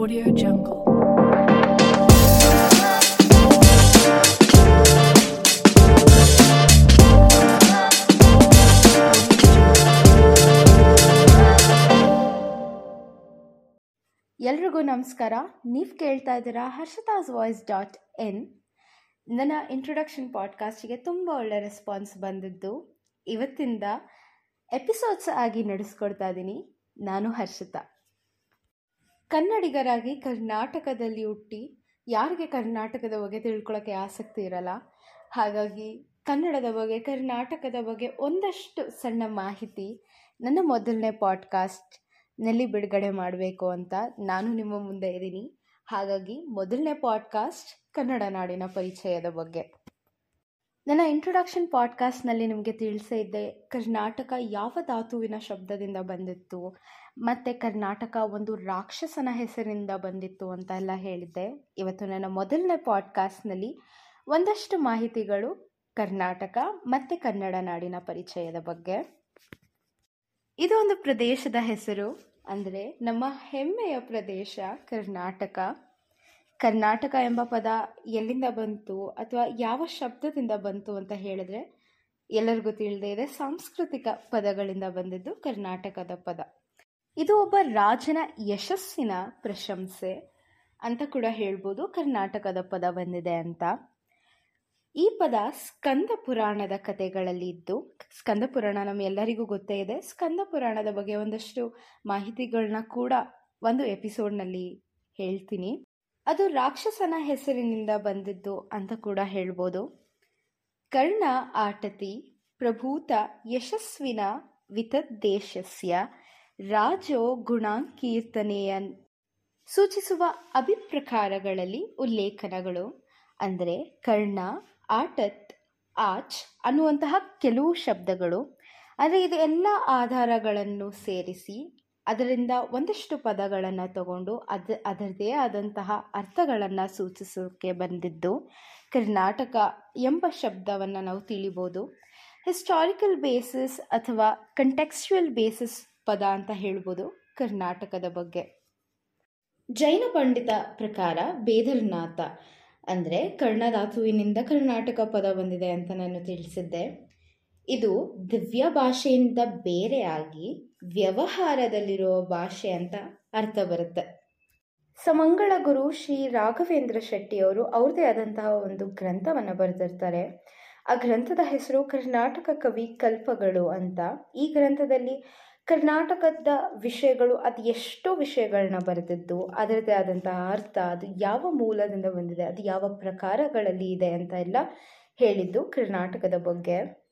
Audio Jungle. ಎಲ್ರಿಗೂ ನಮಸ್ಕಾರ. ನೀವು ಕೇಳ್ತಾ ಇದ್ದೀರಾ ಹರ್ಷತಾಸ್ ವಾಯ್ಸ್ ಡಾಟ್ ಎನ್. ನನ್ನ ಇಂಟ್ರೊಡಕ್ಷನ್ ಪಾಡ್ಕಾಸ್ಟಿಗೆ ತುಂಬ ಒಳ್ಳೆ ರೆಸ್ಪಾನ್ಸ್ ಬಂದಿದ್ದು. ಇವತ್ತಿಂದ ಎಪಿಸೋಡ್ಸ್ ಆಗಿ ನಡೆಸ್ಕೊಡ್ತಾ ಇದ್ದೀನಿ ನಾನು ಹರ್ಷಿತಾ. ಕನ್ನಡಿಗರಾಗಿ ಕರ್ನಾಟಕದಲ್ಲಿ ಹುಟ್ಟಿ ಯಾರಿಗೆ ಕರ್ನಾಟಕದ ಬಗ್ಗೆ ತಿಳ್ಕೊಳ್ಳೋಕ್ಕೆ ಆಸಕ್ತಿ ಇರಲ್ಲ? ಹಾಗಾಗಿ ಕನ್ನಡದ ಬಗ್ಗೆ, ಕರ್ನಾಟಕದ ಬಗ್ಗೆ ಒಂದಷ್ಟು ಸಣ್ಣ ಮಾಹಿತಿ ನನ್ನ ಮೊದಲನೇ ಪಾಡ್ಕಾಸ್ಟ್ನಲ್ಲಿ ಬಿಡುಗಡೆ ಮಾಡಬೇಕು ಅಂತ ನಾನು ನಿಮ್ಮ ಮುಂದೆ ಇದ್ದೀನಿ. ಹಾಗಾಗಿ ಮೊದಲನೇ ಪಾಡ್ಕಾಸ್ಟ್ ಕನ್ನಡ ನಾಡಿನ ಪರಿಚಯದ ಬಗ್ಗೆ. ನನ್ನ ಇಂಟ್ರೊಡಕ್ಷನ್ ಪಾಡ್ಕಾಸ್ಟ್ನಲ್ಲಿ ನಿಮಗೆ ತಿಳಿಸೇ ಇದ್ದೆ, ಕರ್ನಾಟಕ ಯಾವ ಧಾತುವಿನ ಶಬ್ದದಿಂದ ಬಂದಿತ್ತು, ಮತ್ತು ಕರ್ನಾಟಕ ಒಂದು ರಾಕ್ಷಸನ ಹೆಸರಿಂದ ಬಂದಿತ್ತು ಅಂತ ಎಲ್ಲ ಹೇಳಿದ್ದೆ. ಇವತ್ತು ನನ್ನ ಮೊದಲನೇ ಪಾಡ್ಕಾಸ್ಟ್ನಲ್ಲಿ ಒಂದಷ್ಟು ಮಾಹಿತಿಗಳು ಕರ್ನಾಟಕ ಮತ್ತು ಕನ್ನಡ ನಾಡಿನ ಪರಿಚಯದ ಬಗ್ಗೆ. ಇದು ಒಂದು ಪ್ರದೇಶದ ಹೆಸರು, ಅಂದರೆ ನಮ್ಮ ಹೆಮ್ಮೆಯ ಪ್ರದೇಶ ಕರ್ನಾಟಕ. ಕರ್ನಾಟಕ ಎಂಬ ಪದ ಎಲ್ಲಿಂದ ಬಂತು ಅಥವಾ ಯಾವ ಶಬ್ದದಿಂದ ಬಂತು ಅಂತ ಹೇಳಿದ್ರೆ ಎಲ್ಲರಿಗೂ ತಿಳಿದೇ ಇದೆ, ಸಾಂಸ್ಕೃತಿಕ ಪದಗಳಿಂದ ಬಂದಿದ್ದು ಕರ್ನಾಟಕದ ಪದ. ಇದು ಒಬ್ಬ ರಾಜನ ಯಶಸ್ಸಿನ ಪ್ರಶಂಸೆ ಅಂತ ಕೂಡ ಹೇಳ್ಬೋದು, ಕರ್ನಾಟಕದ ಪದ ಬಂದಿದೆ ಅಂತ. ಈ ಪದ ಸ್ಕಂದ ಪುರಾಣದ ಕಥೆಗಳಲ್ಲಿ ಇದ್ದು, ಸ್ಕಂದ ಪುರಾಣ ನಮ್ಮೆಲ್ಲರಿಗೂ ಗೊತ್ತೇ ಇದೆ. ಸ್ಕಂದ ಪುರಾಣದ ಬಗ್ಗೆ ಒಂದಷ್ಟು ಮಾಹಿತಿಗಳನ್ನ ಕೂಡ ಒಂದು ಎಪಿಸೋಡ್ನಲ್ಲಿ ಹೇಳ್ತೀನಿ. ಅದು ರಾಕ್ಷಸನ ಹೆಸರಿನಿಂದ ಬಂದಿದ್ದು ಅಂತ ಕೂಡ ಹೇಳ್ಬೋದು. ಕರ್ಣ ಆಟತಿ, ಪ್ರಭೂತ ಯಶಸ್ವಿನ ವಿತದ್ದೇಶಸ್ಯ, ರಾಜೋ ಗುಣಾಂಕೀರ್ತನೆಯ ಸೂಚಿಸುವ ಅಭಿಪ್ರಕಾರಗಳಲ್ಲಿ ಉಲ್ಲೇಖನಗಳು. ಅಂದರೆ ಕರ್ಣ, ಆಟತ್, ಆಚ್ ಅನ್ನುವಂತಹ ಕೆಲವು ಶಬ್ದಗಳು. ಅಂದರೆ ಇದು ಎಲ್ಲ ಆಧಾರಗಳನ್ನು ಸೇರಿಸಿ ಅದರಿಂದ ಒಂದಷ್ಟು ಪದಗಳನ್ನು ತಗೊಂಡು ಅದ ಅದರದೇ ಆದಂತಹ ಅರ್ಥಗಳನ್ನು ಸೂಚಿಸೋಕ್ಕೆ ಬಂದಿದ್ದು ಕರ್ನಾಟಕ ಎಂಬ ಶಬ್ದವನ್ನು ನಾವು ತಿಳಿಬೋದು. ಹಿಸ್ಟಾರಿಕಲ್ ಬೇಸಿಸ್ ಅಥವಾ ಕಂಟೆಕ್ಸ್ಚುಯಲ್ ಬೇಸಿಸ್ ಪದ ಅಂತ ಹೇಳ್ಬೋದು ಕರ್ನಾಟಕದ ಬಗ್ಗೆ. ಜೈನ ಪಂಡಿತ ಪ್ರಕಾರ ಬೇದರ್ನಾಥ ಅಂದರೆ ಕರ್ಣಧಾತುವಿನಿಂದ ಕರ್ನಾಟಕ ಪದ ಬಂದಿದೆ ಅಂತ ನಾನು ತಿಳಿಸಿದ್ದೆ. ಇದು ದಿವ್ಯ ಭಾಷೆಯಿಂದ ಬೇರೆಯಾಗಿ ವ್ಯವಹಾರದಲ್ಲಿರುವ ಭಾಷೆ ಅಂತ ಅರ್ಥ ಬರುತ್ತೆ. ಸಮಂಗಳ ಗುರು ಶ್ರೀ ರಾಘವೇಂದ್ರ ಶೆಟ್ಟಿಯವರು ಅವ್ರದೇ ಆದಂತಹ ಒಂದು ಗ್ರಂಥವನ್ನು ಬರೆದಿರ್ತಾರೆ. ಆ ಗ್ರಂಥದ ಹೆಸರು ಕರ್ನಾಟಕ ಕವಿ ಕಲ್ಪಗಳು ಅಂತ. ಈ ಗ್ರಂಥದಲ್ಲಿ ಕರ್ನಾಟಕದ ವಿಷಯಗಳು ಅದು ಎಷ್ಟೋ ವಿಷಯಗಳನ್ನ ಬರೆದಿದ್ದು ಅದರದೇ ಆದಂತಹ ಅರ್ಥ, ಅದು ಯಾವ ಮೂಲದಿಂದ ಬಂದಿದೆ, ಅದು ಯಾವ ಪ್ರಕಾರಗಳಲ್ಲಿ ಇದೆ ಅಂತ ಎಲ್ಲ ಹೇಳಿದ್ದು ಕರ್ನಾಟಕದ ಬಗ್ಗೆ.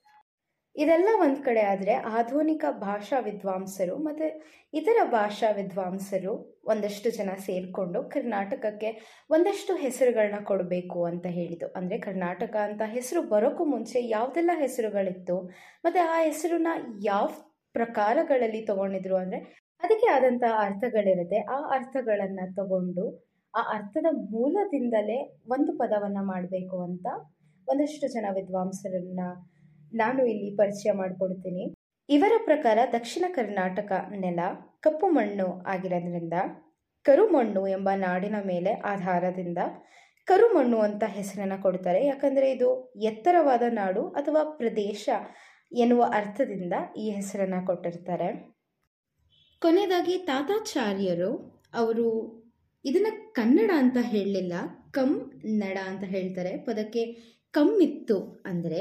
ಇದೆಲ್ಲ ಒಂದು ಕಡೆ ಆದರೆ ಆಧುನಿಕ ಭಾಷಾ ವಿದ್ವಾಂಸರು ಮತ್ತು ಇತರ ಭಾಷಾ ವಿದ್ವಾಂಸರು ಒಂದಷ್ಟು ಜನ ಸೇರಿಕೊಂಡು ಕರ್ನಾಟಕಕ್ಕೆ ಒಂದಷ್ಟು ಹೆಸರುಗಳನ್ನ ಕೊಡಬೇಕು ಅಂತ ಹೇಳಿದ್ದು. ಅಂದರೆ ಕರ್ನಾಟಕ ಅಂತ ಹೆಸರು ಬರೋಕ್ಕೂ ಮುಂಚೆ ಯಾವುದೆಲ್ಲ ಹೆಸರುಗಳಿತ್ತು, ಮತ್ತು ಆ ಹೆಸರನ್ನ ಯಾವ ಪ್ರಕಾರಗಳಲ್ಲಿ ತಗೊಂಡಿದ್ರು ಅಂದರೆ ಅದಕ್ಕೆ ಆದಂತಹ ಅರ್ಥಗಳಿರುತ್ತೆ. ಆ ಅರ್ಥಗಳನ್ನು ತಗೊಂಡು ಆ ಅರ್ಥದ ಮೂಲದಿಂದಲೇ ಒಂದು ಪದವನ್ನು ಮಾಡಬೇಕು ಅಂತ ಒಂದಷ್ಟು ಜನ ವಿದ್ವಾಂಸರನ್ನ ನಾನು ಇಲ್ಲಿ ಪರಿಚಯ ಮಾಡಿಕೊಡ್ತೀನಿ. ಇವರ ಪ್ರಕಾರ ದಕ್ಷಿಣ ಕರ್ನಾಟಕ ನೆಲ, ಕಪ್ಪು ಮಣ್ಣು ಆಗಿರೋದ್ರಿಂದ ಕರುಮಣ್ಣು ಎಂಬ ನಾಡಿನ ಮೇಲೆ ಆಧಾರದಿಂದ ಕರುಮಣ್ಣು ಅಂತ ಹೆಸರನ್ನು ಕೊಡ್ತಾರೆ. ಯಾಕಂದರೆ ಇದು ಎತ್ತರವಾದ ನಾಡು ಅಥವಾ ಪ್ರದೇಶ ಎನ್ನುವ ಅರ್ಥದಿಂದ ಈ ಹೆಸರನ್ನು ಕೊಟ್ಟಿರ್ತಾರೆ. ಕೊನೆಯದಾಗಿ ತಾತಾಚಾರ್ಯರು ಅವರು ಇದನ್ನು ಕನ್ನಡ ಅಂತ ಹೇಳಲಿಲ್ಲ, ಕಮ್ ನಡ ಅಂತ ಹೇಳ್ತಾರೆ. ಪದಕ್ಕೆ ಕಮ್ಮಿತ್ತು ಅಂದರೆ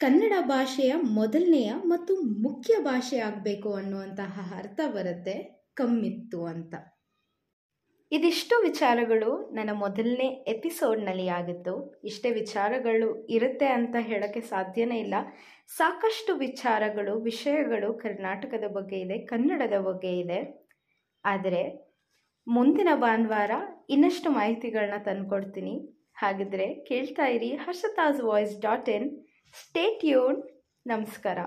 ಕನ್ನಡ ಭಾಷೆಯ ಮೊದಲನೆಯ ಮತ್ತು ಮುಖ್ಯ ಭಾಷೆ ಆಗಬೇಕು ಅನ್ನುವಂತಹ ಅರ್ಥ ಬರುತ್ತೆ ಕಮ್ಮಿತ್ತು ಅಂತ. ಇದಿಷ್ಟು ವಿಚಾರಗಳು ನನ್ನ ಮೊದಲನೇ ಎಪಿಸೋಡ್ನಲ್ಲಿ ಆಗಿತ್ತು ಇಷ್ಟೇ ವಿಚಾರಗಳು ಇರುತ್ತೆ ಅಂತ ಹೇಳೋಕ್ಕೆ ಸಾಧ್ಯನೇ ಇಲ್ಲ. ಸಾಕಷ್ಟು ವಿಚಾರಗಳು, ವಿಷಯಗಳು ಕರ್ನಾಟಕದ ಬಗ್ಗೆ ಇದೆ, ಕನ್ನಡದ ಬಗ್ಗೆ ಇದೆ. ಆದರೆ ಮುಂದಿನ ಭಾನುವಾರ ಇನ್ನಷ್ಟು ಮಾಹಿತಿಗಳನ್ನ ತಂದುಕೊಡ್ತೀನಿ. ಹಾಗಿದ್ರೆ ಕೇಳ್ತಾ ಇರಿ Harshatha's voice dot in. Stay tune ನಮಸ್ಕಾರ